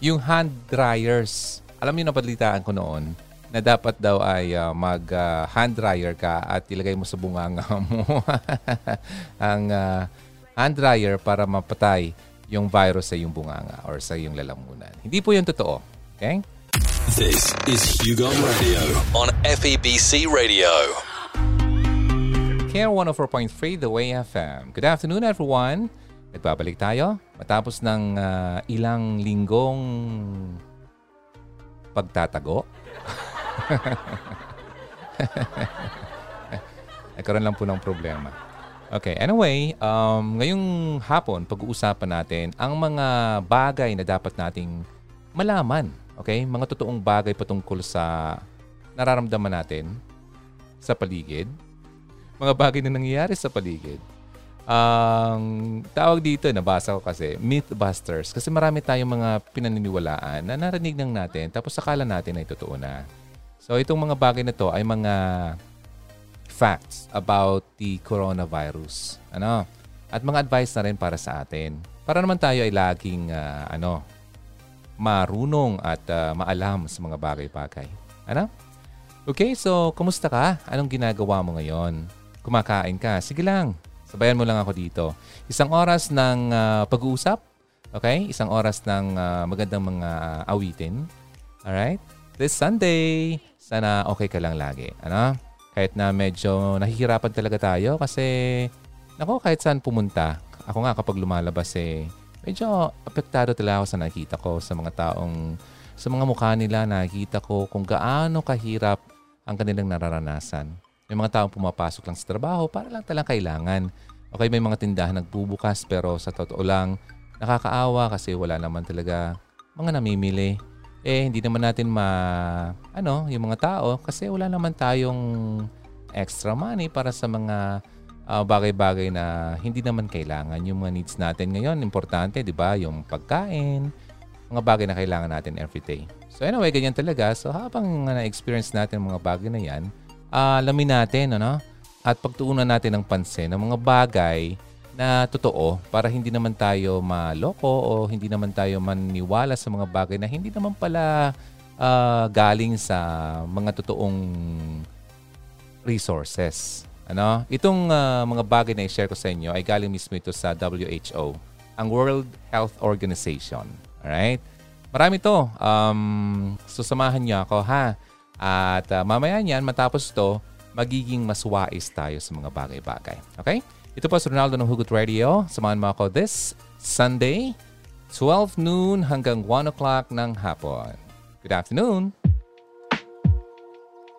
yung hand dryers. Alam niyo napalitaan ko noon na dapat daw ay uh, mag uh, hand dryer ka at ilagay mo sa bunganga mo ang uh, hand dryer para mapatay yung virus sa iyong bunganga or sa iyong lalamunan. Hindi po yun totoo. Okay? This is Hugon Radio on FEBC Radio. Care 104.3 The Way FM. Good afternoon everyone. Nagbabalik tayo matapos ng uh, ilang linggong pagtatago. Nagkaroon lang po ng problema. Okay, anyway, um, ngayong hapon, pag-uusapan natin ang mga bagay na dapat nating malaman. Okay? Mga totoong bagay patungkol sa nararamdaman natin sa paligid. Mga bagay na nangyayari sa paligid. Ang um, tawag dito, nabasa ko kasi, Mythbusters. Kasi marami tayong mga pinaniniwalaan na narinig lang natin tapos sakala natin ay totoo na. So itong mga bagay na to ay mga facts about the coronavirus. Ano? At mga advice na rin para sa atin. Para naman tayo ay laging uh, ano, marunong at uh, maalam sa mga bagay-bagay. Ano? Okay, so kumusta ka? Anong ginagawa mo ngayon? Kumakain ka? Sige lang. Sabayan mo lang ako dito. Isang oras ng uh, pag-uusap. Okay? Isang oras ng uh, magandang mga awitin. Alright? This Sunday, sana okay ka lang lagi. Ano? Kahit na medyo nahihirapan talaga tayo kasi, nako, kahit saan pumunta, ako nga kapag lumalabas eh, medyo apektado talaga ako sa nakita ko sa mga taong, sa mga mukha nila, nakikita ko kung gaano kahirap ang kanilang nararanasan. May mga taong pumapasok lang sa trabaho para lang talang kailangan. Okay, may mga tindahan nagbubukas pero sa totoo lang, nakakaawa kasi wala naman talaga mga namimili. Eh hindi naman natin ma ano yung mga tao kasi wala naman tayong extra money para sa mga uh, bagay-bagay na hindi naman kailangan. Yung mga needs natin ngayon importante 'di ba? Yung pagkain mga bagay na kailangan natin every day so anyway ganyan talaga. So habang na-experience natin mga bagay na yan uh, alamin natin ano at pagtuunan natin ng pansin ng mga bagay na totoo para hindi naman tayo maloko o hindi naman tayo maniwala sa mga bagay na hindi naman pala uh, galing sa mga totoong resources. Ano? Itong uh, mga bagay na i-share ko sa inyo ay galing mismo ito sa WHO, ang World Health Organization. Alright? Marami to. Um, susamahan niyo ako ha. At uh, mamaya niyan, matapos to, magiging mas wais tayo sa mga bagay-bagay. Okay? Ito po si Ronaldo ng Hugot Radio. Samahan mo ako this Sunday, 12 noon hanggang 1 o'clock ng hapon. Good afternoon!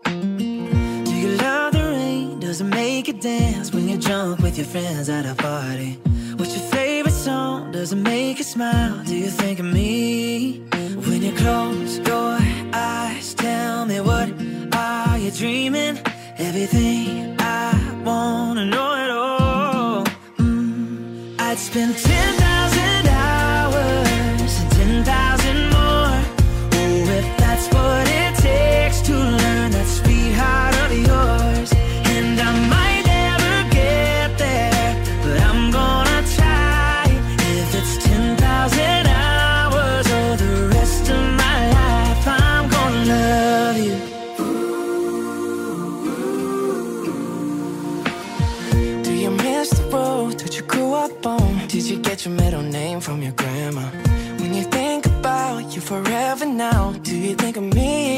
Do you love the rain? Does it make you dance when you're drunk with your friends at a party? What's your favorite song? Does it make you smile? Do you think of me? When you close your eyes, tell me what are you dreaming? Everything I wanna know it all. Mm, I'd spend 10,000 you think of me?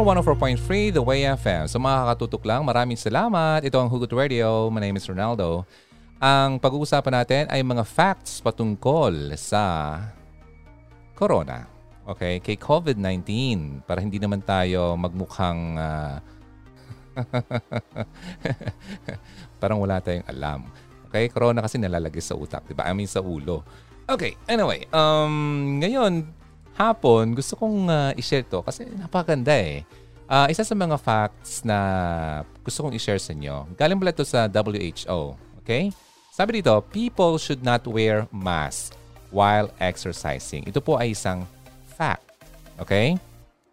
104.3 The Way FM. So mga kakatutok lang, maraming salamat. Ito ang Hugot Radio. My name is Ronaldo. Ang pag-uusapan natin ay mga facts patungkol sa corona. Okay, kay COVID-19 para hindi naman tayo magmukhang uh, parang wala tayong alam. Okay, corona kasi nalalagay sa utak, 'di ba? I mean sa ulo. Okay, anyway, um ngayon hapon gusto kong uh, i-share 'to kasi napakaganda eh. Uh, isa sa mga facts na gusto kong i-share sa inyo. Galing pala ito sa WHO. Okay? Sabi dito, people should not wear mask while exercising. Ito po ay isang fact. Okay?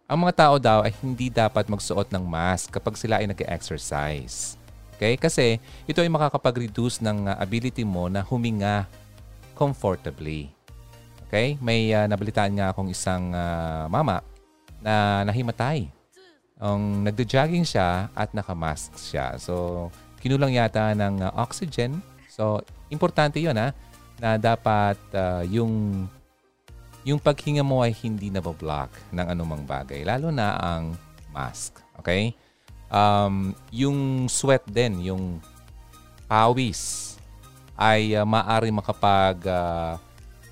Ang mga tao daw ay hindi dapat magsuot ng mask kapag sila ay nag-exercise. Okay? Kasi ito ay makakapag-reduce ng uh, ability mo na huminga comfortably. Okay? May uh, nabalitaan nga akong isang uh, mama na nahimatay. Ang um, nagda-jogging siya at nakamask siya. So, kinulang yata ng uh, oxygen. So, importante 'yon ha na dapat uh, yung yung paghinga mo ay hindi na block ng anumang bagay, lalo na ang mask. Okay? um, yung sweat din, yung pawis, ay uh, maaari makapag uh,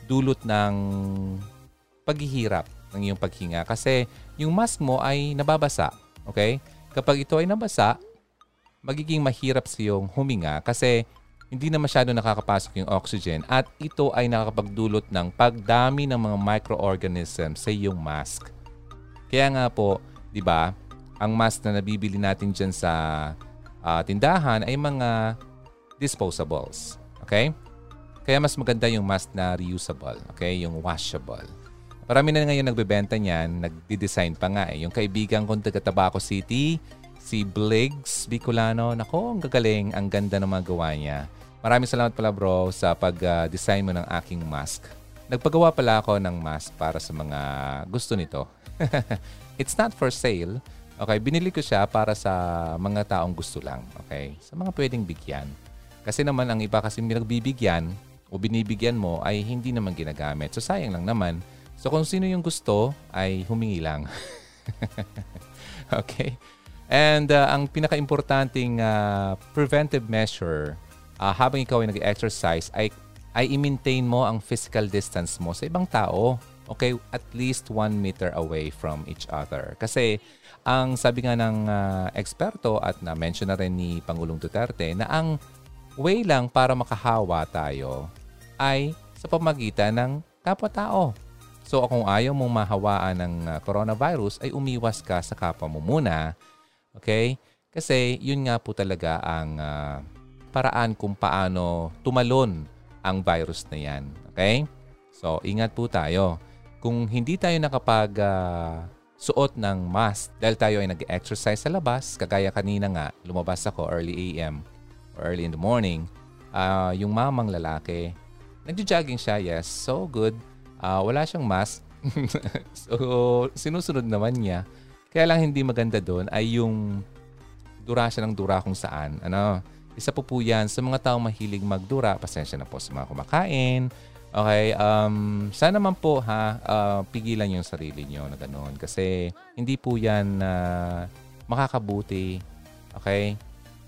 dulot ng paghihirap ng iyong paghinga kasi yung mask mo ay nababasa. Okay? Kapag ito ay nabasa, magiging mahirap sa iyong huminga kasi hindi na masyado nakakapasok yung oxygen at ito ay nakakapagdulot ng pagdami ng mga microorganisms sa iyong mask. Kaya nga po, 'di ba? ang mask na nabibili natin dyan sa uh, tindahan ay mga disposables. Okay? Kaya mas maganda yung mask na reusable. Okay? Yung washable. Marami na ngayon nagbebenta niyan, nagdi-design pa nga eh. Yung kaibigan kong taga Tabaco City, si Bligs Bicolano, nako, ang gagaling, ang ganda ng mga gawa niya. Maraming salamat pala bro sa pag-design mo ng aking mask. Nagpagawa pala ako ng mask para sa mga gusto nito. It's not for sale, Okay, binili ko siya para sa mga taong gusto lang. Okay? Sa mga pwedeng bigyan. Kasi naman ang iba kasi binagbibigyan o binibigyan mo ay hindi naman ginagamit. So sayang lang naman. So kung sino yung gusto ay humingi lang. okay? And uh, ang pinaka-importanting uh, preventive measure uh, habang ikaw ay nag-exercise ay ay i-maintain mo ang physical distance mo sa ibang tao. Okay? At least one meter away from each other. Kasi ang sabi nga ng uh, eksperto at na-mention na rin ni Pangulong Duterte na ang way lang para makahawa tayo ay sa pamagitan ng kapwa-tao. So kung ayaw mong mahawaan ng uh, coronavirus ay umiwas ka sa kapwa mo muna. Okay? Kasi yun nga po talaga ang uh, paraan kung paano tumalon ang virus na yan. Okay? So ingat po tayo. Kung hindi tayo nakapag uh, suot ng mask dahil tayo ay nag-exercise sa labas. Kagaya kanina nga, lumabas ako early AM or early in the morning. Uh, yung mamang lalaki, nagjo-jogging siya, yes, so good. Uh, wala siyang mask. so, sinusunod naman niya. Kaya lang hindi maganda doon ay yung dura siya ng dura kung saan. Ano, isa po po yan sa mga taong mahilig magdura. Pasensya na po sa mga kumakain Okay, um, sana man po ha, uh, pigilan yung sarili nyo na ganoon. Kasi hindi po yan uh, makakabuti. Okay?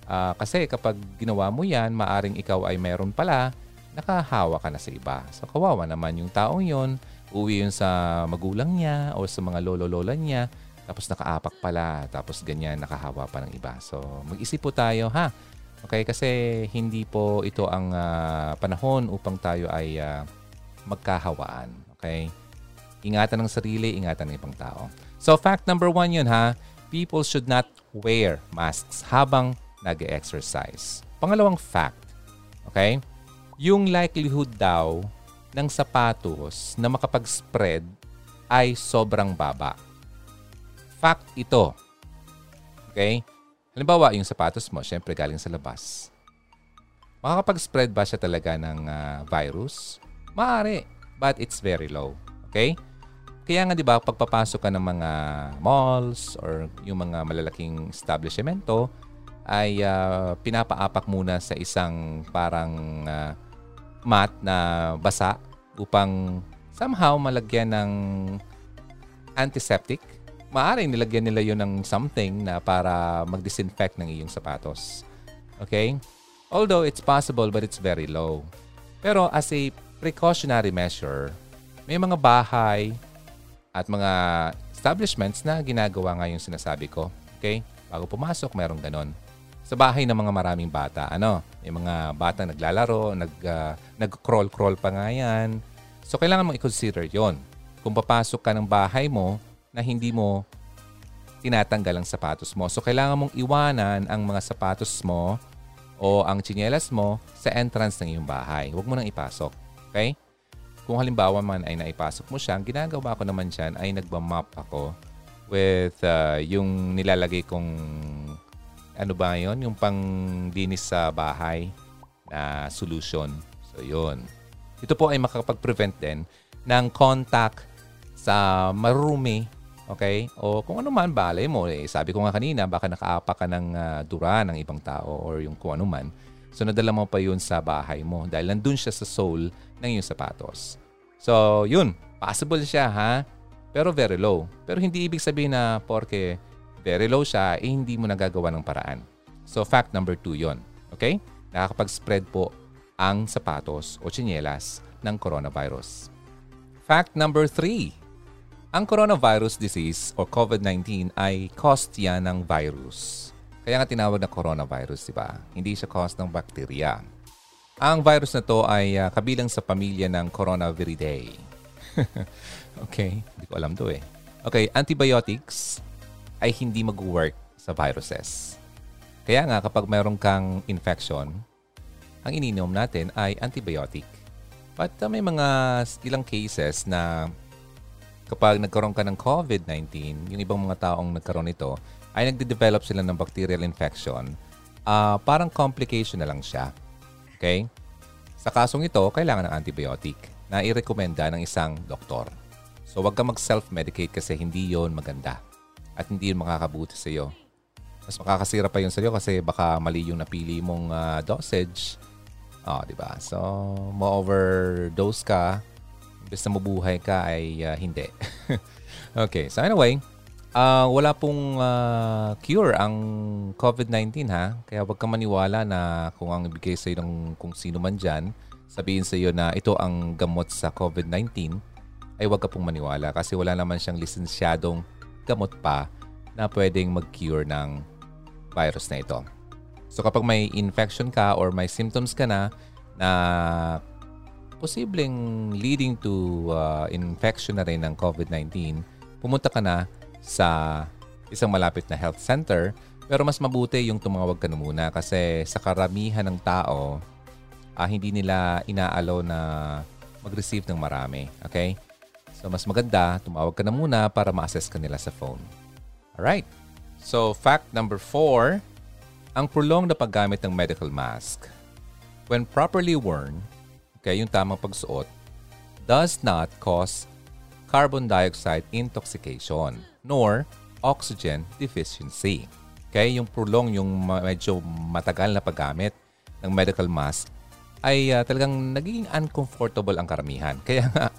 Uh, kasi kapag ginawa mo yan, maaring ikaw ay meron pala, nakahawa ka na sa iba. So kawawa naman yung taong yon uwi yun sa magulang niya o sa mga lolo-lola niya, tapos nakaapak pala, tapos ganyan, nakahawa pa ng iba. So mag-isip po tayo ha. Okay, kasi hindi po ito ang uh, panahon upang tayo ay uh, magkahawaan. Okay? Ingatan ng sarili, ingatan ng ibang tao. So fact number one yun ha, people should not wear masks habang nag-exercise. Pangalawang fact, okay? Yung likelihood daw ng sapatos na makapag-spread ay sobrang baba. Fact ito. Okay? Halimbawa, yung sapatos mo, syempre galing sa labas. Makakapag-spread ba siya talaga ng uh, virus? Maaari, but it's very low. Okay? Kaya nga 'di ba pagpapasok ka ng mga malls or yung mga malalaking establishmento ay uh, pinapaapak muna sa isang parang uh, mat na basa upang somehow malagyan ng antiseptic. maaaring nilagyan nila yun ng something na para mag-disinfect ng iyong sapatos. Okay? Although it's possible but it's very low. Pero as a precautionary measure, may mga bahay at mga establishments na ginagawa nga yung sinasabi ko. Okay? Bago pumasok, mayroong ganon. Sa bahay ng mga maraming bata, ano? May mga bata naglalaro, nag, uh, nag-crawl-crawl pa nga yan. So, kailangan mong i-consider yon. Kung papasok ka ng bahay mo na hindi mo tinatanggal ang sapatos mo. So, kailangan mong iwanan ang mga sapatos mo o ang tsinelas mo sa entrance ng iyong bahay. Huwag mo nang ipasok. Okay? Kung halimbawa man ay naipasok mo siya, ang ginagawa ko naman dyan ay nagmamap ako with uh, yung nilalagay kong ano ba yon yung pangdinis sa bahay na solution. So, yun. Ito po ay makakapag-prevent din ng contact sa marumi, okay? O kung ano man, balay mo. Eh, sabi ko nga kanina, baka nakaapa ka ng uh, dura ng ibang tao or yung kung ano man. So, nadala mo pa yun sa bahay mo dahil nandun siya sa sole ng iyong sapatos. So, yun. Possible siya, ha? Pero very low. Pero hindi ibig sabihin na porke very low siya, eh hindi mo nagagawa ng paraan. So, fact number two yon Okay? Nakakapag-spread po ang sapatos o tsinelas ng coronavirus. Fact number three. Ang coronavirus disease or COVID-19 ay caused yan ng virus. Kaya nga tinawag na coronavirus, di ba? Hindi siya caused ng bacteria. Ang virus na to ay uh, kabilang sa pamilya ng Coronaviridae. okay, hindi ko alam to eh. Okay, antibiotics ay hindi mag-work sa viruses. Kaya nga kapag mayroon kang infection, ang ininom natin ay antibiotic. But uh, may mga ilang cases na kapag nagkaroon ka ng COVID-19, yung ibang mga taong nagkaroon nito, ay nagde-develop sila ng bacterial infection. Uh, parang complication na lang siya. Okay? Sa kasong ito, kailangan ng antibiotic na irekomenda ng isang doktor. So, wag ka mag-self-medicate kasi hindi yon maganda at hindi yun makakabuti sa iyo. Mas makakasira pa yun sa iyo kasi baka mali yung napili mong uh, dosage. Oh, di ba? So, mo-overdose ka, imbes na mabuhay ka ay uh, hindi. okay, so anyway, uh, wala pong uh, cure ang COVID-19 ha. Kaya wag ka maniwala na kung ang ibigay sa iyo ng kung sino man dyan, sabihin sa iyo na ito ang gamot sa COVID-19, ay wag ka pong maniwala kasi wala naman siyang lisensyadong gamot pa na pwedeng mag-cure ng virus na ito. So kapag may infection ka or may symptoms ka na na posibleng leading to uh, infection na rin ng COVID-19, pumunta ka na sa isang malapit na health center. Pero mas mabuti yung tumawag ka na muna kasi sa karamihan ng tao, uh, hindi nila inaalaw na mag-receive ng marami. Okay? So, mas maganda, tumawag ka na muna para ma-assess ka nila sa phone. Alright. So, fact number four, ang prolonged na paggamit ng medical mask, when properly worn, okay, yung tamang pagsuot, does not cause carbon dioxide intoxication nor oxygen deficiency. Okay, yung prolong, yung medyo matagal na paggamit ng medical mask ay uh, talagang nagiging uncomfortable ang karamihan. Kaya nga,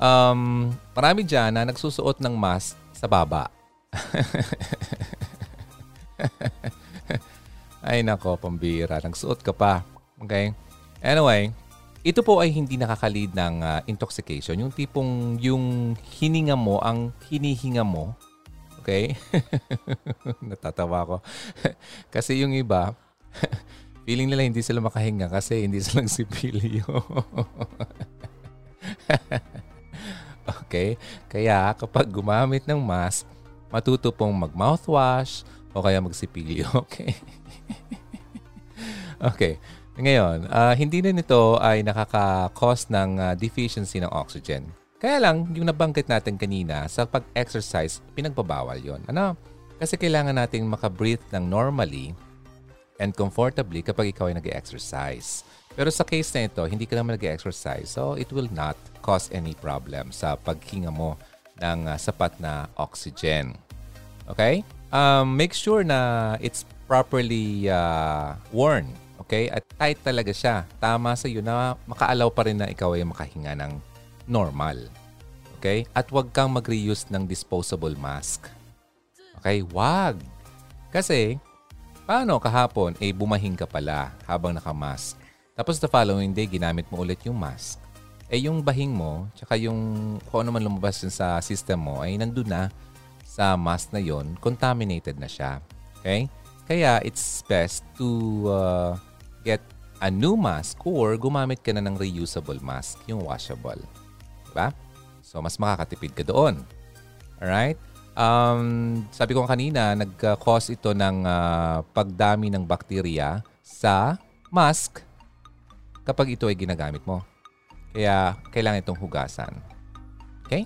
um, marami dyan na nagsusuot ng mask sa baba. ay nako, pambira. Nagsuot ka pa. Okay? Anyway, ito po ay hindi nakaka-lead ng uh, intoxication. Yung tipong yung hininga mo, ang hinihinga mo. Okay? Natatawa ko. kasi yung iba, feeling nila hindi sila makahinga kasi hindi sila sipilyo. Okay? Kaya kapag gumamit ng mask, matuto pong mag-mouthwash o kaya magsipilyo. Okay? okay. Ngayon, uh, hindi na nito ay nakaka-cause ng uh, deficiency ng oxygen. Kaya lang, yung nabanggit natin kanina, sa pag-exercise, pinagbabawal yon. Ano? Kasi kailangan nating makabreathe ng normally and comfortably kapag ikaw ay nag-exercise. Pero sa case na ito, hindi ka naman nag-exercise, so it will not cause any problem sa paghinga mo ng uh, sapat na oxygen. Okay? Um, make sure na it's properly uh, worn. Okay? At tight talaga siya. Tama sa iyo na makaalaw pa rin na ikaw ay makahinga ng normal. Okay? At huwag kang mag-reuse ng disposable mask. Okay, wag. Kasi, paano kahapon, eh bumahing ka pala habang nakamask. Tapos the following day, ginamit mo ulit yung mask. Eh yung bahing mo, tsaka yung kung ano man lumabas dun sa system mo, ay nandun na sa mask na yon contaminated na siya. Okay? Kaya it's best to uh, get a new mask or gumamit ka na ng reusable mask, yung washable. Diba? So, mas makakatipid ka doon. Alright? Um, sabi ko kanina, nag-cause ito ng uh, pagdami ng bakterya sa mask kapag ito ay ginagamit mo. Kaya, kailangan itong hugasan. Okay?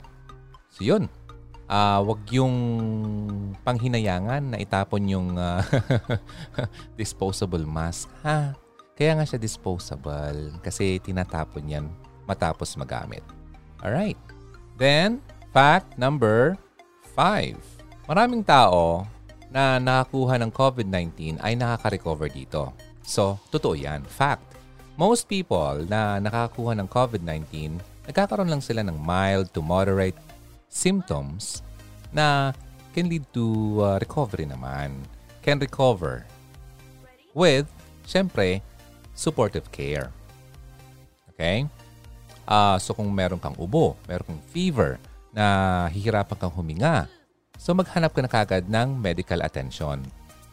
So, yun. Uh, wag yung panghinayangan na itapon yung uh, disposable mask. Ha? Kaya nga siya disposable kasi tinatapon yan matapos magamit. Alright. Then, fact number five. Maraming tao na nakakuha ng COVID-19 ay nakaka-recover dito. So, totoo yan. Fact. Most people na nakakakuha ng COVID-19, nagkakaroon lang sila ng mild to moderate symptoms na can lead to uh, recovery naman. Can recover with, syempre, supportive care. Okay? Uh, so kung meron kang ubo, meron kang fever, na hihirapan kang huminga, so maghanap ka na kagad ng medical attention.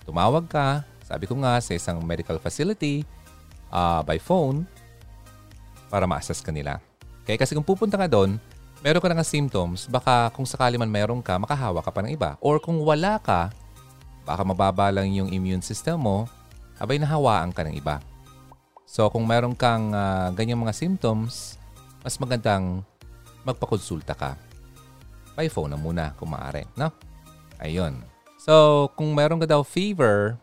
Tumawag ka, sabi ko nga, sa isang medical facility uh, by phone para ma-assess ka nila. Okay? Kasi kung pupunta ka doon, meron ka na nga symptoms, baka kung sakali man meron ka, makahawa ka pa ng iba. Or kung wala ka, baka mababa lang yung immune system mo, abay nahawaan ka ng iba. So kung meron kang uh, ganyang mga symptoms, mas magandang magpakonsulta ka. By phone na muna kung maaari. No? Ayun. So kung meron ka daw fever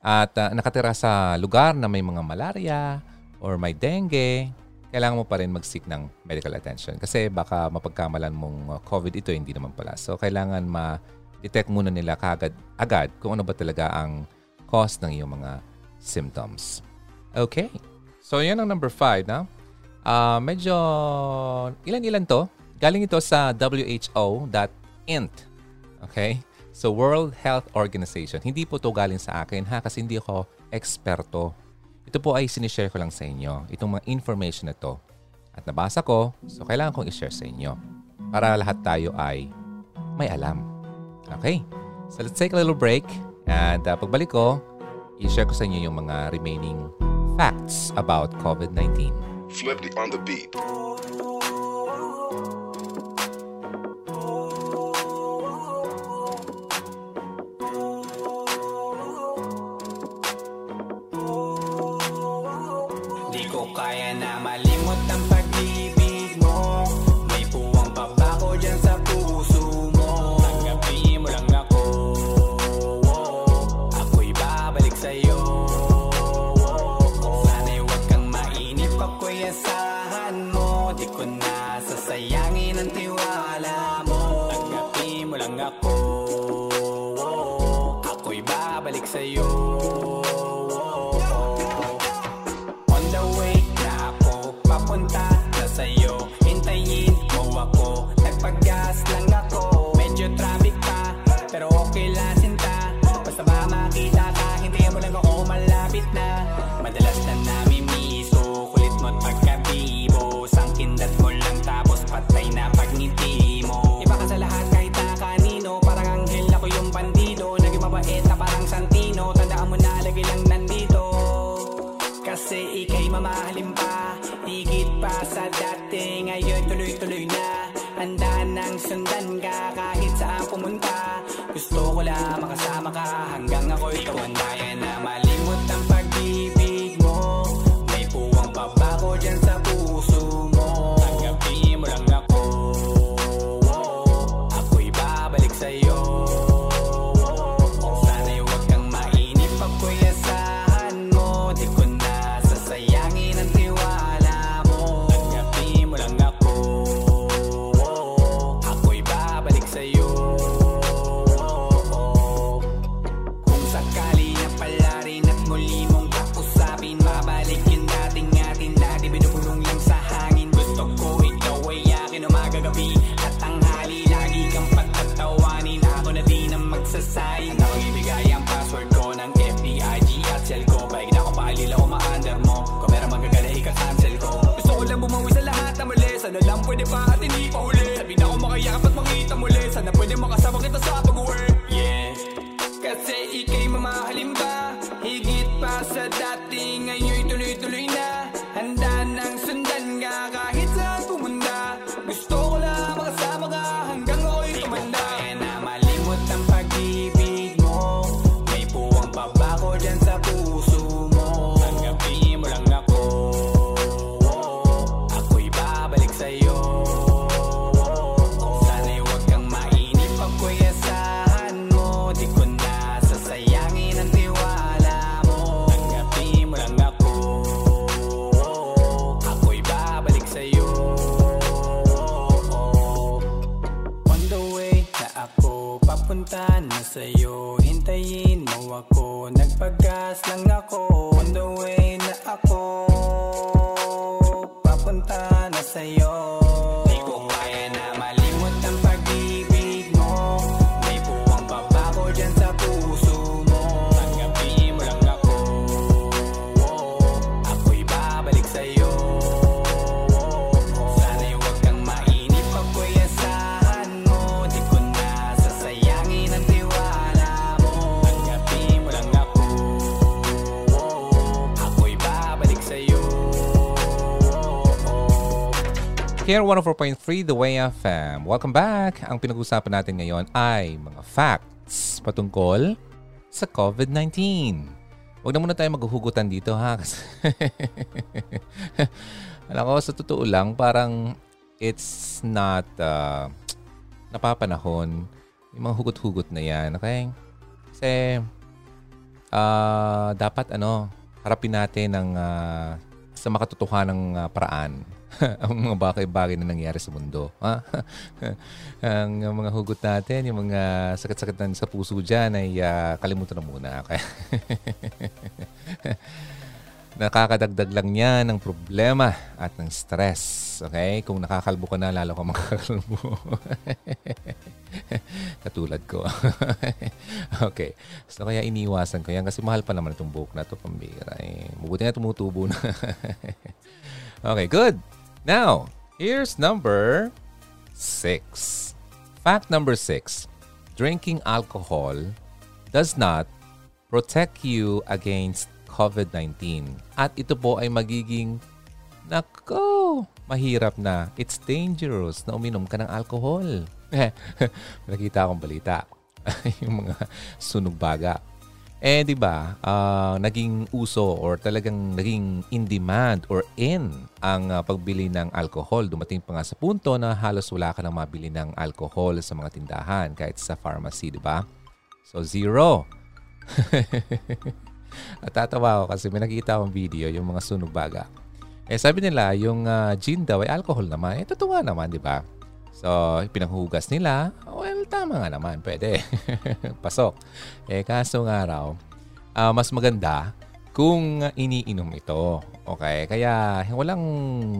at uh, nakatira sa lugar na may mga malaria or may dengue, kailangan mo pa rin mag-seek ng medical attention. Kasi baka mapagkamalan mong uh, COVID ito, hindi naman pala. So, kailangan ma-detect muna nila kagad, agad kung ano ba talaga ang cause ng iyong mga symptoms. Okay. So, yan ang number five, na? Uh, medyo, ilan-ilan to? Galing ito sa WHO.int. Okay? So, World Health Organization. Hindi po to galing sa akin ha kasi hindi ako eksperto ito po ay sinishare ko lang sa inyo, itong mga information na to. At nabasa ko, so kailangan kong i-share sa inyo. Para lahat tayo ay may alam. Okay? So let's take a little break. And uh, pagbalik ko, i-share ko sa inyo yung mga remaining facts about COVID-19. Flip on the beat. gabi at tanghali Lagi kang pagtatawanin. Ako na di na magsasayin Here 104.3 The Way FM. Welcome back. Ang pinag-usapan natin ngayon ay mga facts patungkol sa COVID-19. Huwag na muna tayo maghuhugutan dito ha. Alam ko, sa totoo lang, parang it's not uh, napapanahon. Yung mga hugot-hugot na yan. Okay? Kasi ah, dapat ano, harapin natin ng ah, sa makatotohanang uh, paraan ang mga bagay-bagay na nangyari sa mundo. Ang mga hugot natin, yung mga sakit-sakit na sa puso dyan ay ah, kalimutan na muna. Nakakadagdag lang yan ng problema at ng stress. Okay? Kung nakakalbo ka na, lalo ka makakalbo. Katulad ko. okay. So kaya iniwasan ko yan kasi mahal pa naman itong buhok na to pambira. Eh, mabuti nga tumutubo na. okay, good. Now, here's number six. Fact number six. Drinking alcohol does not protect you against COVID-19. At ito po ay magiging, nako, mahirap na. It's dangerous na uminom ka ng alcohol. Nakita akong balita. yung mga sunog baga. Eh, di ba, ah, naging uso or talagang naging in demand or in ang ah, pagbili ng alcohol. Dumating pa nga sa punto na halos wala ka nang mabili ng alcohol sa mga tindahan kahit sa pharmacy, di ba? So, zero. At tatawa ako kasi may nakita akong video yung mga sunog baga. Eh sabi nila yung ah, gin daw ay alcohol naman. Eh totoo naman, di ba? So, pinanghugas nila. Tama nga naman. Pwede. Pasok. Eh kaso nga raw, ah, mas maganda kung iniinom ito. Okay? Kaya walang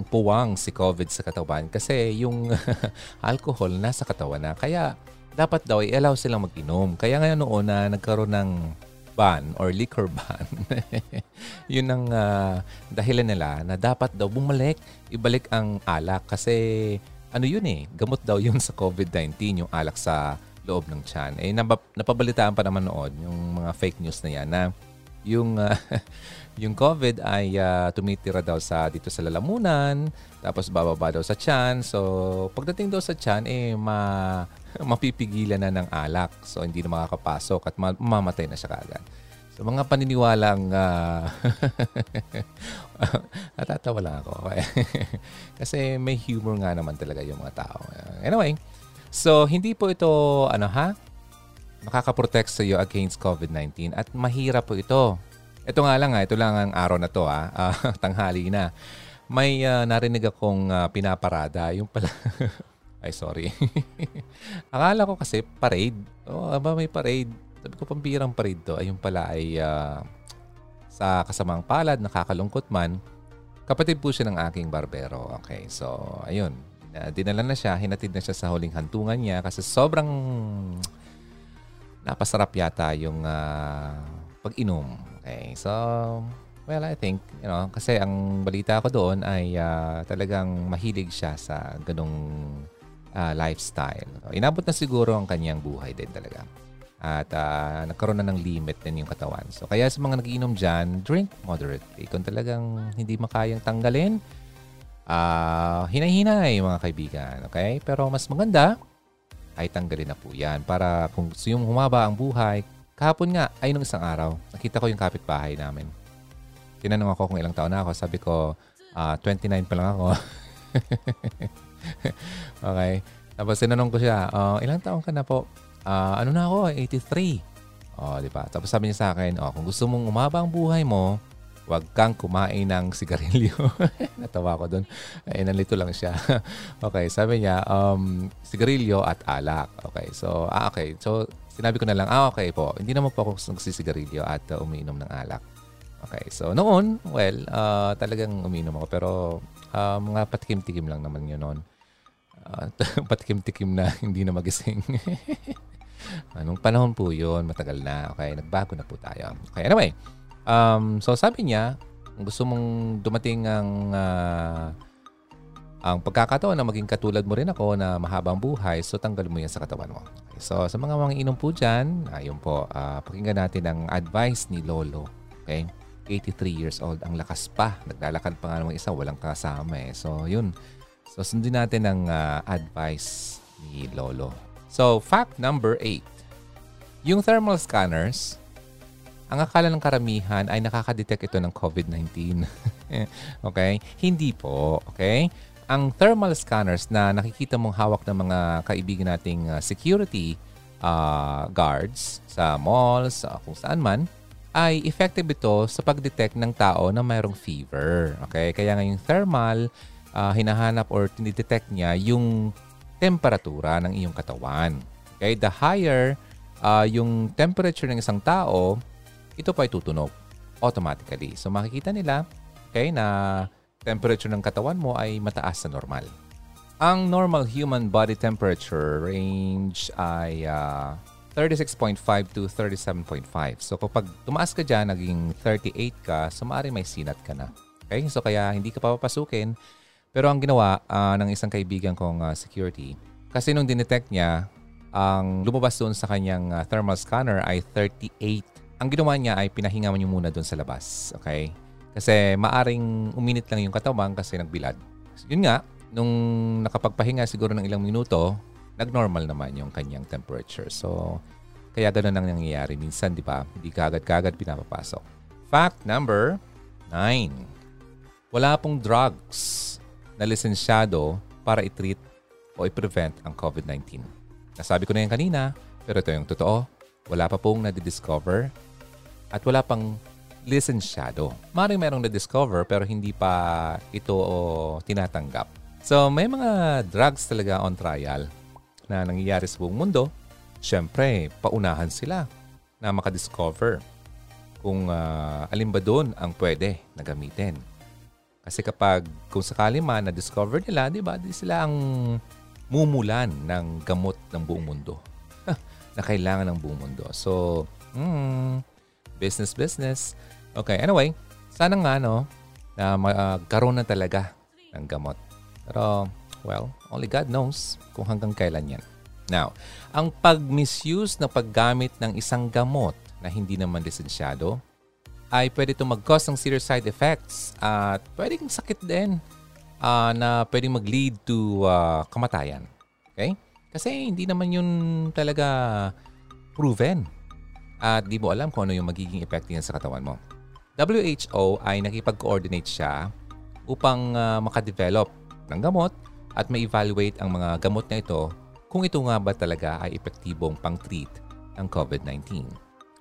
puwang si COVID sa katawan kasi yung alcohol nasa katawan na. Kaya dapat daw i-allow silang mag-inom. Kaya ngayon noon na nagkaroon ng ban or liquor ban, yun ang ah, dahilan nila na dapat daw bumalik, ibalik ang alak kasi ano yun eh, gamot daw yun sa COVID-19, yung alak sa loob ng tiyan. Eh, nabab- napabalitaan pa naman noon yung mga fake news na yan na yung ah, yung COVID ay ah, tumitira daw sa dito sa lalamunan, tapos bababa daw sa tiyan. So, pagdating daw sa tiyan eh ma mapipigilan na ng alak. So, hindi na makakapasok at ma- mamamatay na siya kagad. So, mga paniniwalang uh, natatawa lang ako. Kasi may humor nga naman talaga yung mga tao. Anyway, so hindi po ito, ano ha, makakaprotect sa iyo against COVID-19 at mahirap po ito. Ito nga lang ha, ito lang ang araw na to ha, ah, tanghali na. May ah, narinig akong ah, pinaparada, yung pala, ay sorry. Akala ko kasi parade. Oh, aba may parade. Sabi ko pambirang parade to. Ayun pala ay ah, sa kasamang palad, nakakalungkot man. Kapatid po siya ng aking barbero. Okay, so ayun. Na- Dinala na siya, hinatid na siya sa huling hantungan niya kasi sobrang napasarap yata yung ah, pag-inom. Okay, so well, I think, you know, kasi ang balita ko doon ay ah, talagang mahilig siya sa ganong ah, lifestyle. Inabot na siguro ang kanyang buhay din talaga. At ah, nagkaroon na ng limit din yung katawan. So kaya sa mga nagiinom dyan, drink moderately. Kung talagang hindi makayang tanggalin, ah hinay-hinay mga kaibigan. Okay? Pero mas maganda, ay tanggalin na po yan. Para kung gusto yung humaba ang buhay, kahapon nga, ay nung isang araw, nakita ko yung kapitbahay namin. Tinanong ako kung ilang taon na ako. Sabi ko, ah, 29 pa lang ako. okay. Tapos tinanong ko siya, "Ah, ilang taon ka na po? "Ah, ano na ako, 83. Oh, di ba? Tapos sabi niya sa akin, oh, kung gusto mong umaba ang buhay mo, huwag kang kumain ng sigarilyo. Natawa ko doon. Eh, nalito lang siya. okay, sabi niya, um, sigarilyo at alak. Okay, so, ah, okay. So, sinabi ko na lang, ah okay po, hindi naman po ako nagsisigarilyo at uh, umiinom ng alak. Okay, so noon, well, uh, talagang umiinom ako pero uh, mga patikim-tikim lang naman yun noon. Uh, patikim-tikim na hindi na magising. Anong panahon po yun? Matagal na. Okay, nagbago na po tayo. Okay, anyway. Um, so sabi niya, gusto mong dumating ang uh, ang pagkakataon na maging katulad mo rin ako na mahabang buhay, so tanggal mo yan sa katawan mo. Okay, so sa mga mga inom po dyan, ayun po, uh, pakinggan natin ang advice ni Lolo. Okay? 83 years old, ang lakas pa. Naglalakad pa nga ng isa, walang kasama eh. So yun. So sundin natin ang uh, advice ni Lolo. So fact number 8. Yung thermal scanners, ang akala ng karamihan ay nakakadetect ito ng COVID-19. okay? Hindi po. Okay? ang thermal scanners na nakikita mong hawak ng mga kaibigan nating uh, security uh, guards sa malls, uh, kung saan man, ay effective ito sa pag-detect ng tao na mayroong fever. Okay? Kaya nga yung thermal, uh, hinahanap or tinidetect niya yung temperatura ng iyong katawan. Okay? The higher uh, yung temperature ng isang tao, ito pa ay tutunog automatically. So makikita nila okay, na temperature ng katawan mo ay mataas sa normal. Ang normal human body temperature range ay uh, 36.5 to 37.5. So kapag tumaas ka dyan, naging 38 ka, so maaari may sinat ka na. Okay? So kaya hindi ka papapasukin. Pero ang ginawa uh, ng isang kaibigan kong uh, security, kasi nung dinetect niya, ang lumabas doon sa kanyang uh, thermal scanner ay 38. Ang ginawa niya ay pinahinga niyo muna doon sa labas. Okay? Kasi maaring uminit lang yung katawan kasi nagbilad. Yun nga, nung nakapagpahinga siguro ng ilang minuto, nag-normal naman yung kanyang temperature. So, kaya ganun ang nangyayari. Minsan, di ba, hindi kagad-kagad pinapapasok. Fact number 9. Wala pong drugs na lisensyado para i-treat o i-prevent ang COVID-19. Nasabi ko na yan kanina, pero ito yung totoo. Wala pa pong nadidiscover at wala pang lisensyado. Maring merong na-discover pero hindi pa ito tinatanggap. So may mga drugs talaga on trial na nangyayari sa buong mundo. Siyempre, paunahan sila na makadiscover kung uh, alin ba doon ang pwede na gamitin. Kasi kapag kung sakali man na-discover nila, di ba, di sila ang mumulan ng gamot ng buong mundo na kailangan ng buong mundo. So, hmm, business, business. Okay, anyway, sana nga no, na magkaroon na talaga ng gamot. Pero, well, only God knows kung hanggang kailan yan. Now, ang pag-misuse na paggamit ng isang gamot na hindi naman lisensyado ay pwede itong mag-cause ng serious side effects at pwedeng sakit din uh, na pwedeng mag-lead to uh, kamatayan. Okay? Kasi hindi naman yun talaga proven at di mo alam kung ano yung magiging epekto niyan sa katawan mo. WHO ay nakipag-coordinate siya upang uh, makadevelop ng gamot at ma-evaluate ang mga gamot na ito kung ito nga ba talaga ay epektibong pang-treat ng COVID-19.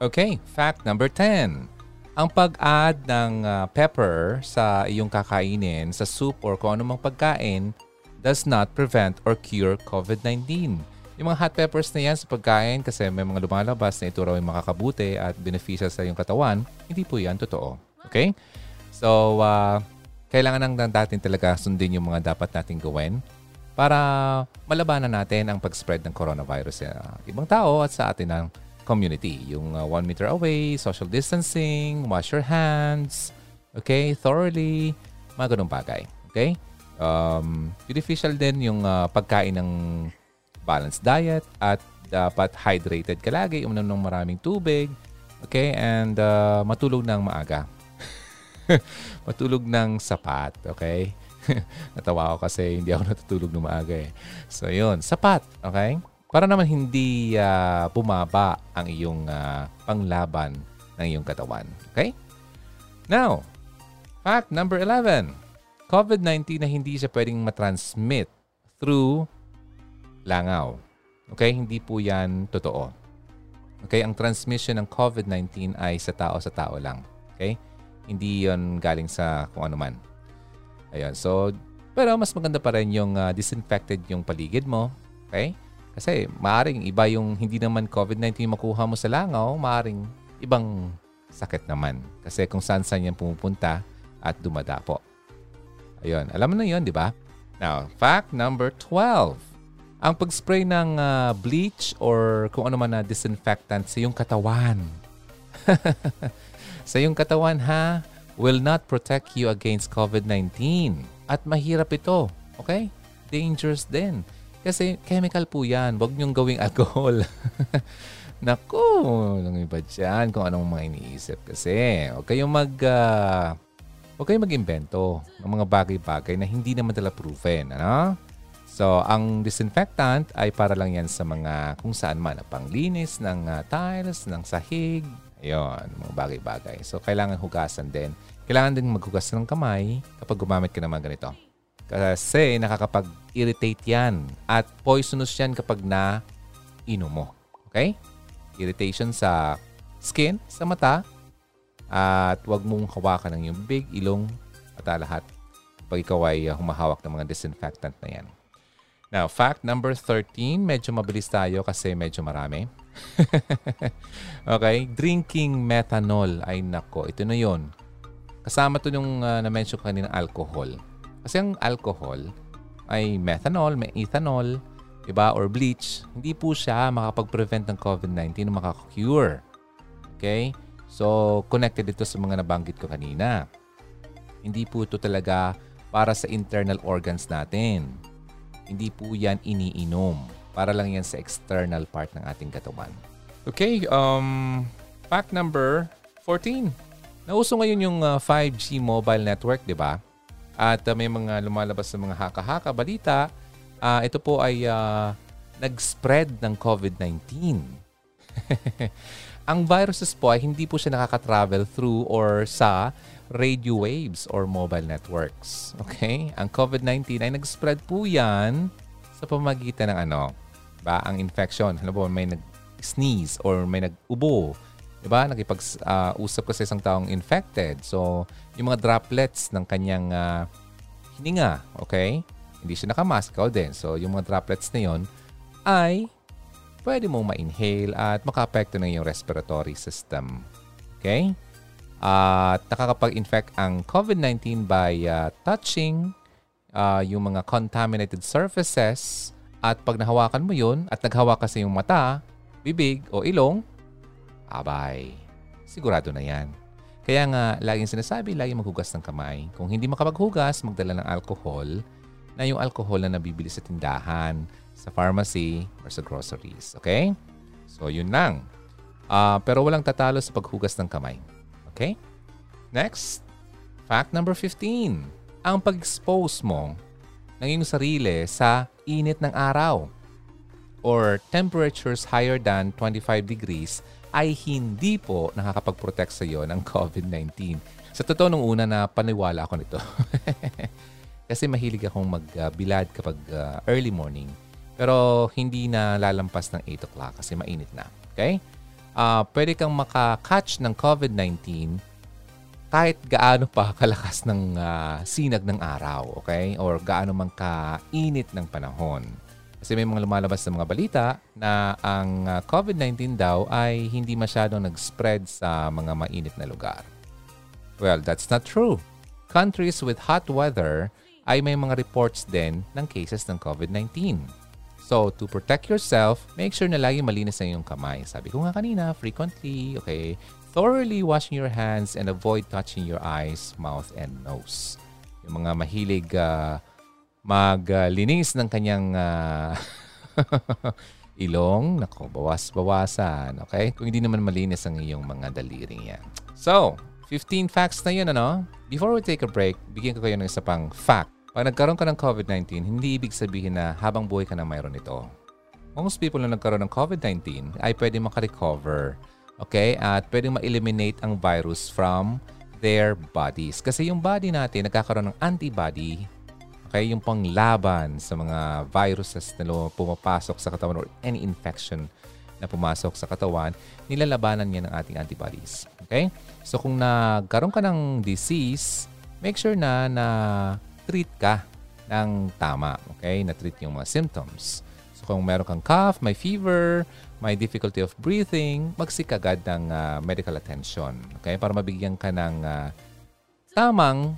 Okay, fact number 10. Ang pag-add ng uh, pepper sa iyong kakainin sa soup or kung anumang pagkain does not prevent or cure COVID-19. Yung mga hot peppers na yan sa pagkain kasi may mga lumalabas na ito raw yung makakabuti at beneficial sa iyong katawan, hindi po yan totoo. Okay? So, uh, kailangan lang natin talaga sundin yung mga dapat nating gawin para malabanan natin ang pag-spread ng coronavirus sa ibang tao at sa atin ng community. Yung uh, one meter away, social distancing, wash your hands, okay, thoroughly, mga ganun bagay. Okay? Um, beneficial din yung uh, pagkain ng balanced diet at dapat hydrated ka lagi, uminom ng maraming tubig, okay, and uh, matulog ng maaga. matulog ng sapat, okay? Natawa ako kasi hindi ako natutulog ng maaga eh. So yun, sapat, okay? Para naman hindi uh, bumaba ang iyong uh, panglaban ng iyong katawan. Okay? Now, fact number 11. COVID-19 na hindi siya pwedeng matransmit through langaw. Okay? Hindi po yan totoo. Okay? Ang transmission ng COVID-19 ay sa tao sa tao lang. Okay? Hindi yon galing sa kung ano man. Ayun. So, pero mas maganda pa rin yung uh, disinfected yung paligid mo. Okay? Kasi maaring iba yung hindi naman COVID-19 makuha mo sa langaw, maaring ibang sakit naman. Kasi kung saan-saan yan pumupunta at dumadapo. Ayun, alam mo na yun, di ba? Now, fact number 12. Ang pag-spray ng ah, bleach or kung ano man na disinfectant sa iyong katawan. sa iyong katawan ha, will not protect you against COVID-19. At mahirap ito, okay? Dangerous din. Kasi chemical po yan. Huwag niyong gawing alcohol. Naku, nang iba dyan kung anong mga iniisip kasi. Huwag kayong mag... ah, huwag kayong mag-invento ng mga bagay-bagay na hindi naman tala proven. Ano? So, ang disinfectant ay para lang yan sa mga kung saan man. Panglinis ng ah, tiles, ng sahig. Ayun, mga bagay-bagay. So, kailangan hugasan din. Kailangan din maghugas ng kamay kapag gumamit ka ng mga ganito. Kasi nakakapag-irritate yan. At poisonous yan kapag na inom mo. Okay? Irritation sa skin, sa mata. At huwag mong hawakan ng iyong big, ilong, at ah, lahat. Pag ikaw ay ah, humahawak ng mga disinfectant na yan. Now, fact number 13. Medyo mabilis tayo kasi medyo marami. okay? Drinking methanol. Ay nako, ito na yon. Kasama to yung uh, na-mention ko kanina alcohol. Kasi ang alcohol ay methanol, may ethanol, iba or bleach. Hindi po siya makapag-prevent ng COVID-19 o makaka-cure. Okay? So, connected ito sa mga nabanggit ko kanina. Hindi po ito talaga para sa internal organs natin. Hindi po yan iniinom. Para lang yan sa external part ng ating katawan. Okay, um, fact number 14. Nauso ngayon yung uh, 5G mobile network, di ba? At uh, may mga lumalabas sa mga haka-haka balita. Ah, ito po ay uh, nag-spread ng COVID-19. Ang viruses po ay hindi po siya nakaka-travel through or sa radio waves or mobile networks. Okay? Ang COVID-19 ay nag-spread po yan sa pamagitan ng ano, ba ang infection. Ano po, may nag-sneeze or may nag-ubo. Diba? Nakipag-usap ka sa isang taong infected. So, yung mga droplets ng kanyang ah, hininga, okay? Hindi siya nakamask, ikaw din. So, yung mga droplets na yon ay pwede mong ma-inhale at maka-apekto ng iyong respiratory system. Okay? At nakakapag-infect ang COVID-19 by uh, touching uh, yung mga contaminated surfaces at pag nahawakan mo yun at naghawa ka sa iyong mata, bibig o ilong, abay, sigurado na yan. Kaya nga, laging sinasabi, lagi maghugas ng kamay. Kung hindi makapaghugas, magdala ng alcohol na yung alcohol na nabibili sa tindahan, sa pharmacy, or sa groceries. Okay? So, yun lang. Ah, pero walang tatalo sa paghugas ng kamay. Okay? Next, fact number 15. Ang pag-expose mo ng iyong sarili sa init ng araw or temperatures higher than 25 degrees ay hindi po nakakapag-protect sa iyo ng COVID-19. Sa totoo, nung una na paniwala ako nito. Kasi mahilig akong magbilad kapag uh, early morning. Pero hindi na lalampas ng 8 o'clock kasi mainit na. Okay? Ah, pwede kang makakatch ng COVID-19 kahit gaano pa kalakas ng ah, sinag ng araw. Okay? Or gaano man kainit ng panahon. Kasi may mga lumalabas sa mga balita na ang ah, COVID-19 daw ay hindi masyadong nag-spread sa mga mainit na lugar. Well, that's not true. Countries with hot weather ay may mga reports din ng cases ng COVID-19. So, to protect yourself, make sure na lagi malinis ang iyong kamay. Sabi ko nga kanina, frequently, okay, thoroughly washing your hands and avoid touching your eyes, mouth, and nose. Yung mga mahilig ah, maglinis ng kanyang ah, ilong, nako, bawas-bawasan, okay? Kung hindi naman malinis ang iyong mga daliri yan. So, 15 facts na yun, ano? Before we take a break, bigyan ko kayo ng isa pang fact. Pag nagkaroon ka ng COVID-19, hindi ibig sabihin na habang buhay ka na mayroon ito. Most people na nagkaroon ng COVID-19 ay pwede makarecover. Okay? At pwede ma-eliminate ang virus from their bodies. Kasi yung body natin nagkakaroon ng antibody Okay, yung panglaban sa mga viruses na pumapasok sa katawan or any infection na pumasok sa katawan, nilalabanan niya ng ating antibodies. Okay? So kung nagkaroon ka ng disease, make sure na na treat ka ng tama. Okay? Na-treat yung mga symptoms. So Kung meron kang cough, may fever, may difficulty of breathing, mag-seek agad ng ah, medical attention. Okay? Para mabigyan ka ng ah, tamang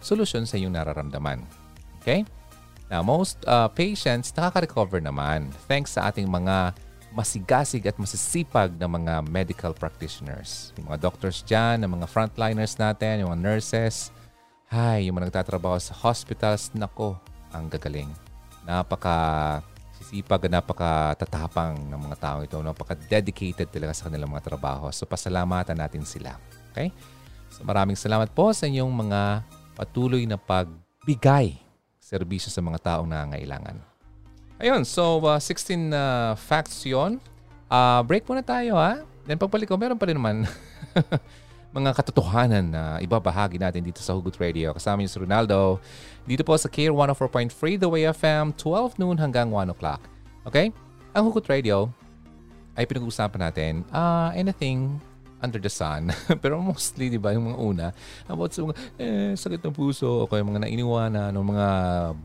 solusyon sa iyong nararamdaman. Okay? Now, most uh, patients nakaka-recover naman thanks sa ating mga masigasig at masisipag na mga medical practitioners. Yung mga doctors dyan, yung mga frontliners natin, yung mga nurses, hay, yung mga nagtatrabaho sa hospitals, nako, ang gagaling. Napaka sisipag napaka tatapang ng mga tao ito. Napaka-dedicated talaga sa kanilang mga trabaho. So, pasalamatan natin sila. Okay? So, maraming salamat po sa inyong mga patuloy na pagbigay serbisyo sa mga taong nangangailangan. Ayun, so uh, 16 uh, facts yon. Uh, break muna tayo ha. Then pagbalik ko, meron pa rin naman mga katotohanan na ibabahagi natin dito sa Hugot Radio. Kasama niyo si Ronaldo. Dito po sa Care 104.3 The Way FM, 12 noon hanggang 1 o'clock. Okay? Ang Hugot Radio ay pinag-uusapan natin uh, anything under the sun. Pero mostly, di ba, yung mga una, about sa mga eh, sakit ng puso o kaya mga nainiwanan o mga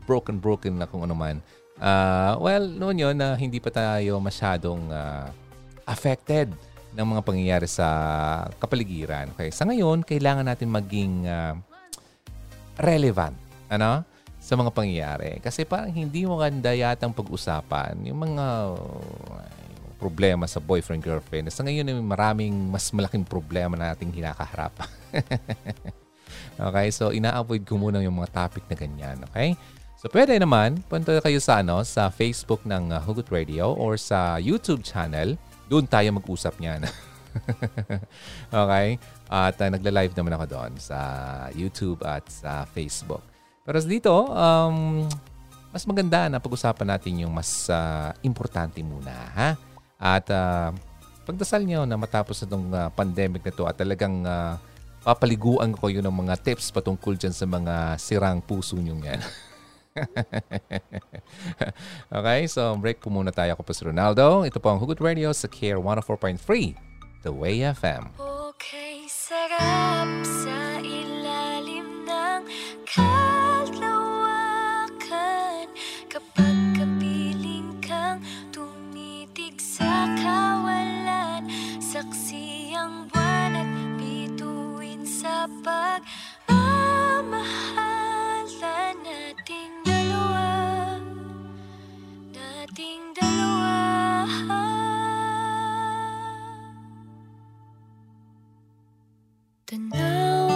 broken-broken na kung ano man. Ah, well, noon yun na hindi pa tayo masyadong ah, affected ng mga pangyayari sa kapaligiran. Okay? Sa ngayon, kailangan natin maging ah, relevant ano sa mga pangyayari. Kasi parang hindi mo ganda yatang pag-usapan yung mga uh, problema sa boyfriend-girlfriend. Sa ngayon, maraming mas malaking problema na ating hinakaharap. okay, so ina-avoid ko muna yung mga topic na ganyan. Okay? So pwede naman, punta kayo sa ano sa Facebook ng uh, Hugot Radio or sa YouTube channel. Doon tayo mag-usap niyan. okay? At uh, nagla-live naman ako doon sa YouTube at sa Facebook. Pero dito, um, mas maganda na pag-usapan natin yung mas uh, importante muna, ha? At uh, pagdasal niyo na matapos itong uh, pandemic na to at talagang uh, papaliguan ko yun ng mga tips patungkol dyan sa mga sirang puso niyo yan. okay, so break po muna tayo. Ako po si Ronaldo. Ito po ang Hugot Radio sa Care 104.3, The Way FM. Okay, sarap pagmamahalan nating dalawa Nating dalawa. Tanaw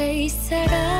Okay, sarap sa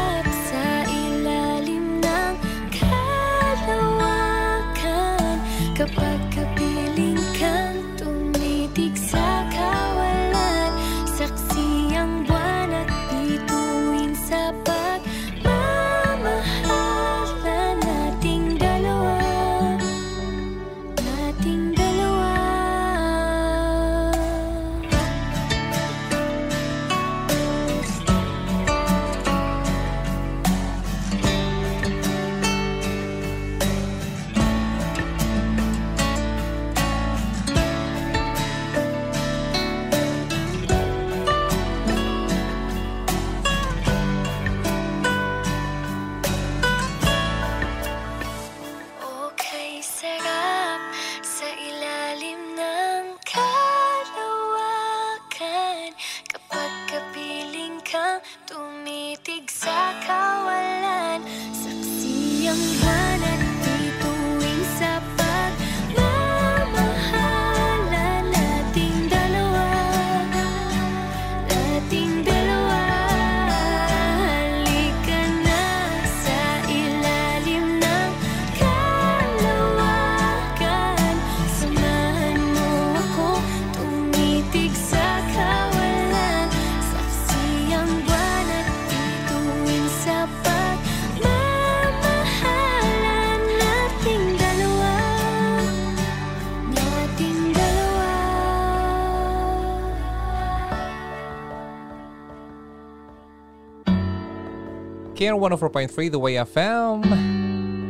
Care 104.3 The Way FM.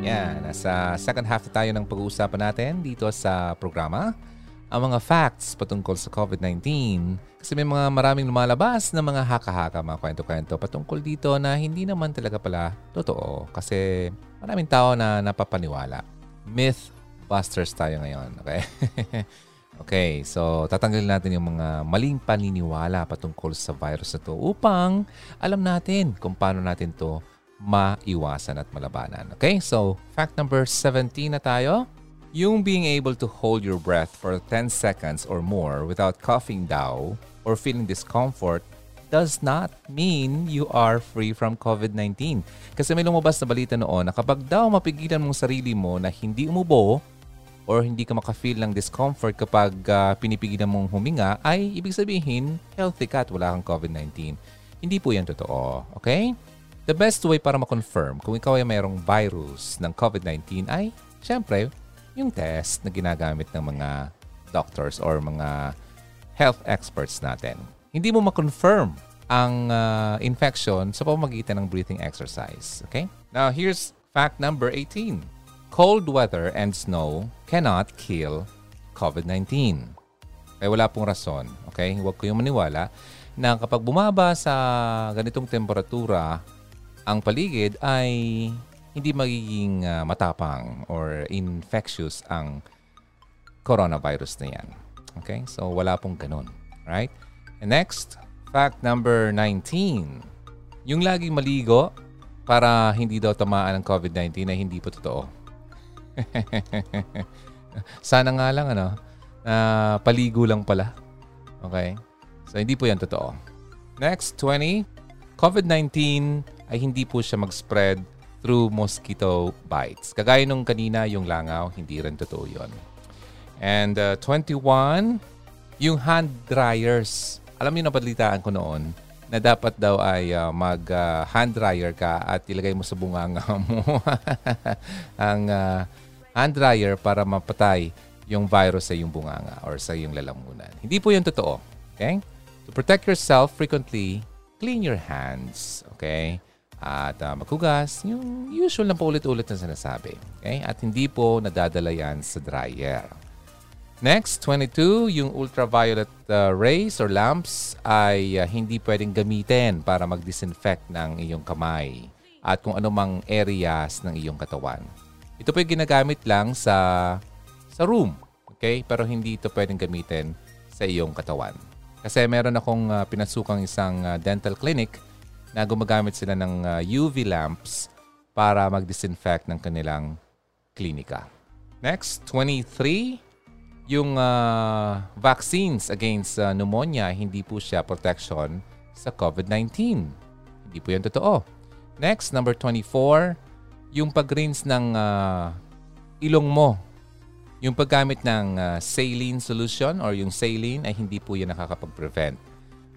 Yan, nasa second half na tayo ng pag-uusapan natin dito sa programa. Ang mga facts patungkol sa COVID-19. Kasi may mga maraming lumalabas na mga haka-haka, mga kwento-kwento patungkol dito na hindi naman talaga pala totoo. Kasi maraming tao na napapaniwala. Mythbusters tayo ngayon, okay? okay, so tatanggalin natin yung mga maling paniniwala patungkol sa virus na to upang alam natin kung paano natin to maiwasan at malabanan. Okay, so fact number 17 na tayo. Yung being able to hold your breath for 10 seconds or more without coughing daw or feeling discomfort does not mean you are free from COVID-19. Kasi may lumabas na balita noon na kapag daw mapigilan mong sarili mo na hindi umubo or hindi ka makafeel ng discomfort kapag uh, pinipigilan mong huminga, ay ibig sabihin healthy ka at wala kang COVID-19. Hindi po yan totoo. Okay? The best way para ma-confirm kung ikaw ay mayroong virus ng COVID-19 ay, syempre, yung test na ginagamit ng mga doctors or mga health experts natin. Hindi mo ma-confirm ang uh, infection sa pamamagitan ng breathing exercise. Okay? Now, here's fact number 18. Cold weather and snow cannot kill COVID-19. Kaya wala pong rason. Okay? Huwag kayong maniwala na kapag bumaba sa ganitong temperatura, ang paligid ay hindi magiging uh, matapang or infectious ang coronavirus na yan. Okay? So, wala pong ganun. Right? And next, fact number 19. Yung laging maligo para hindi daw tamaan ng COVID-19 ay hindi po totoo. Sana nga lang, ano, uh, paligo lang pala. Okay? So, hindi po yan totoo. Next, 20. COVID-19 ay hindi po siya mag-spread through mosquito bites. Kagaya nung kanina, yung langaw, hindi rin totoo yun. And uh, 21, yung hand dryers. Alam niyo napalitaan ko noon na dapat daw ay uh, mag uh, hand dryer ka at ilagay mo sa bunganga mo ang uh, hand dryer para mapatay yung virus sa iyong bunganga or sa iyong lalamunan. Hindi po yun totoo. Okay? To protect yourself frequently, clean your hands. Okay? At uh, maghugas, yung usual na paulit-ulit na sinasabi. Okay? At hindi po nadadala yan sa dryer. Next, 22, yung ultraviolet uh, rays or lamps ay uh, hindi pwedeng gamitin para mag-disinfect ng iyong kamay at kung anumang areas ng iyong katawan. Ito po yung ginagamit lang sa sa room, okay? Pero hindi ito pwedeng gamitin sa iyong katawan. Kasi meron akong uh, pinasukang isang uh, dental clinic na gumagamit sila ng uh, UV lamps para mag-disinfect ng kanilang klinika. Next, 23 yung uh, vaccines against uh, pneumonia, hindi po siya protection sa COVID-19. Hindi po yan totoo. Next, number 24, yung pag-rinse ng uh, ilong mo. Yung paggamit ng uh, saline solution or yung saline ay hindi po yan nakakapag-prevent.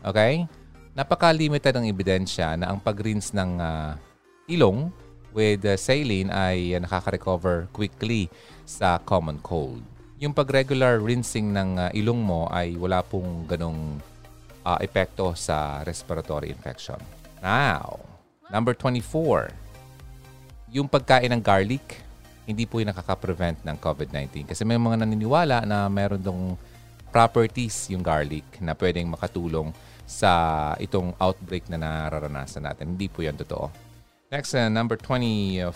Okay? Napaka-limited ang ebidensya na ang pag-rinse ng uh, ilong with uh, saline ay uh, nakaka-recover quickly sa common cold yung pag-regular rinsing ng uh, ilong mo ay wala pong ganong uh, epekto sa respiratory infection. Now, number 24, yung pagkain ng garlic, hindi po yung nakaka-prevent ng COVID-19. Kasi may mga naniniwala na meron dong properties yung garlic na pwedeng makatulong sa itong outbreak na nararanasan natin. Hindi po yan totoo. Next, uh, number 25,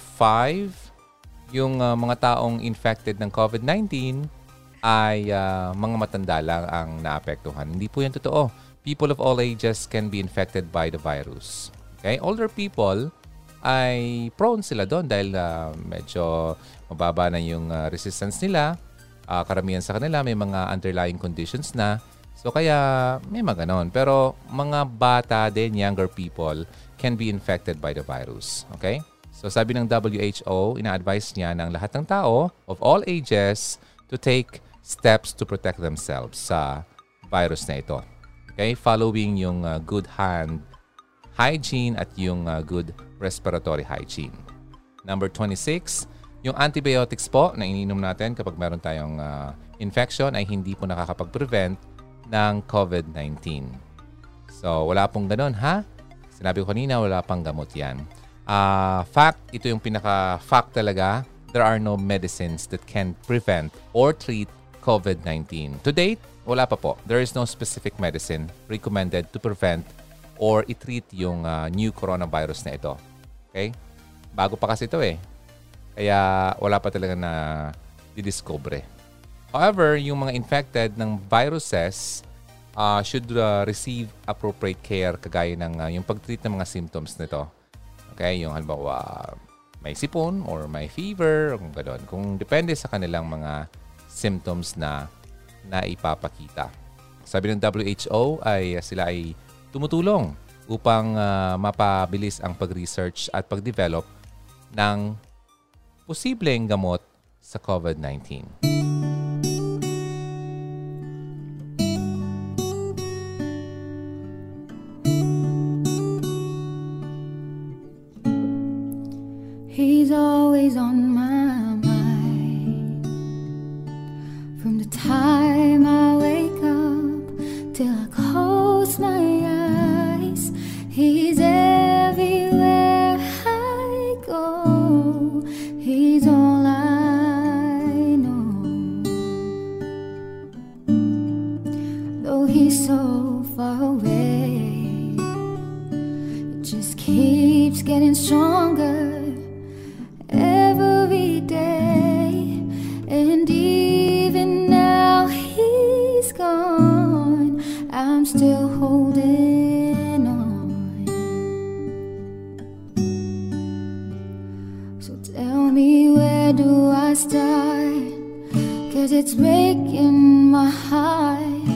yung uh, mga taong infected ng COVID-19 ay uh, mga matanda lang ang naapektuhan. Hindi po yan totoo. People of all ages can be infected by the virus. Okay? Older people ay prone sila doon dahil uh, medyo mababa na yung uh, resistance nila. Uh, karamihan sa kanila may mga underlying conditions na. So kaya may mga ganon. Pero mga bata din, younger people, can be infected by the virus. Okay? So sabi ng WHO, ina-advise niya ng lahat ng tao of all ages to take steps to protect themselves sa virus na ito. Okay? Following yung uh, good hand hygiene at yung uh, good respiratory hygiene. Number 26, yung antibiotics po na ininom natin kapag meron tayong uh, infection ay hindi po nakakapag-prevent ng COVID-19. So, wala pong ganun, ha? Sinabi ko kanina, wala pang gamot yan. Uh, fact, ito yung pinaka-fact talaga. There are no medicines that can prevent or treat COVID-19. To date, wala pa po. There is no specific medicine recommended to prevent or i-treat yung uh, new coronavirus na ito. Okay? Bago pa kasi ito eh. Kaya wala pa talaga na didiscover. However, yung mga infected ng viruses uh, should uh, receive appropriate care kagaya ng uh, yung pag-treat ng mga symptoms nito. Okay? Yung halimbawa, may sipon or may fever, kung gano'n. Kung depende sa kanilang mga symptoms na naipapakita. Sabi ng WHO ay uh, sila ay tumutulong upang uh, mapabilis ang pag-research at pag-develop ng posibleng gamot sa COVID-19. Tell me where do I start? Cause it's breaking my heart.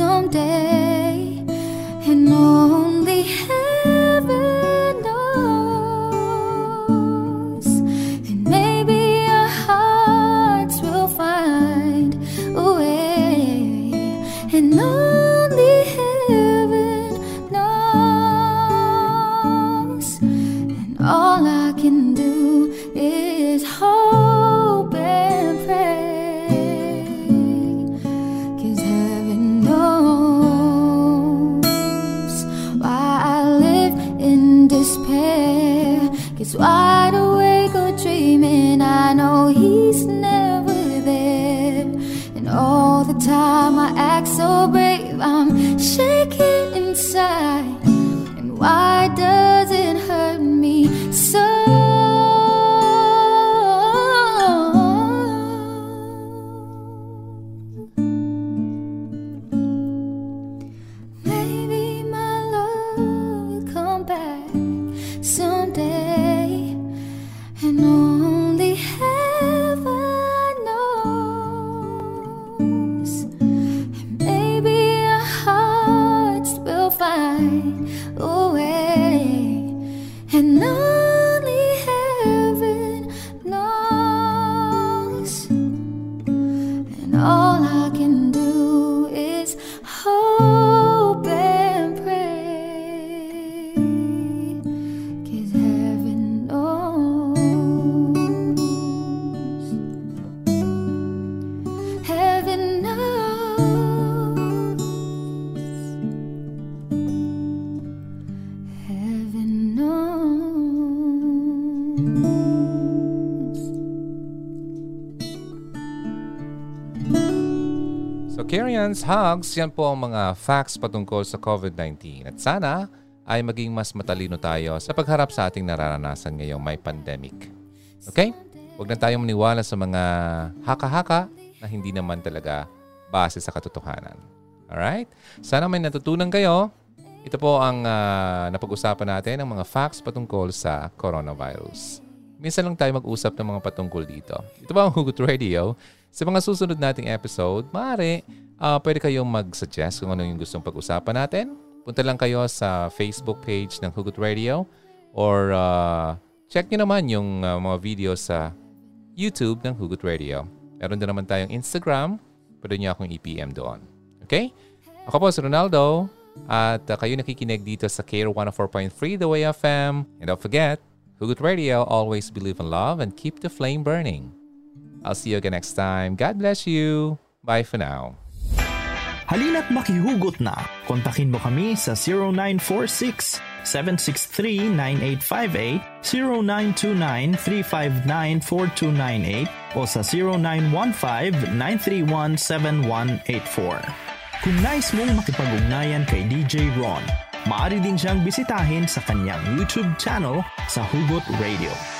someday. Karians, hugs, yan po ang mga facts patungkol sa COVID-19. At sana ay maging mas matalino tayo sa pagharap sa ating nararanasan ngayong may pandemic. Okay? Huwag na tayong maniwala sa mga haka-haka na hindi naman talaga base sa katotohanan. Alright? Sana may natutunan kayo. Ito po ang ah, napag-usapan natin ng mga facts patungkol sa coronavirus. Minsan lang tayo mag-usap ng mga patungkol dito. Ito ba ang Hugot Radio? Sa mga susunod nating episode, maaari ah, pwede kayong mag-suggest kung ano yung gustong pag-usapan natin. Punta lang kayo sa Facebook page ng Hugot Radio or ah, check nyo naman yung ah, mga videos sa YouTube ng Hugot Radio. Meron din naman tayong Instagram. Pwede nyo akong i-PM doon. Okay? Ako po si Ronaldo. At uh, kayo nakikinig dito sa Care 104.3 The Way FM. And don't forget, Hugot Radio, always believe in love and keep the flame burning. I'll see you again next time. God bless you. Bye for now. Halina't makihugot na. Kontakin mo kami sa 0946 763-9858, 0929-359-4298 o sa 0915-931-7184. Kung nais mong makipag-ugnayan kay DJ Ron, maaari din siyang bisitahin sa kanyang YouTube channel sa Hugot Radio.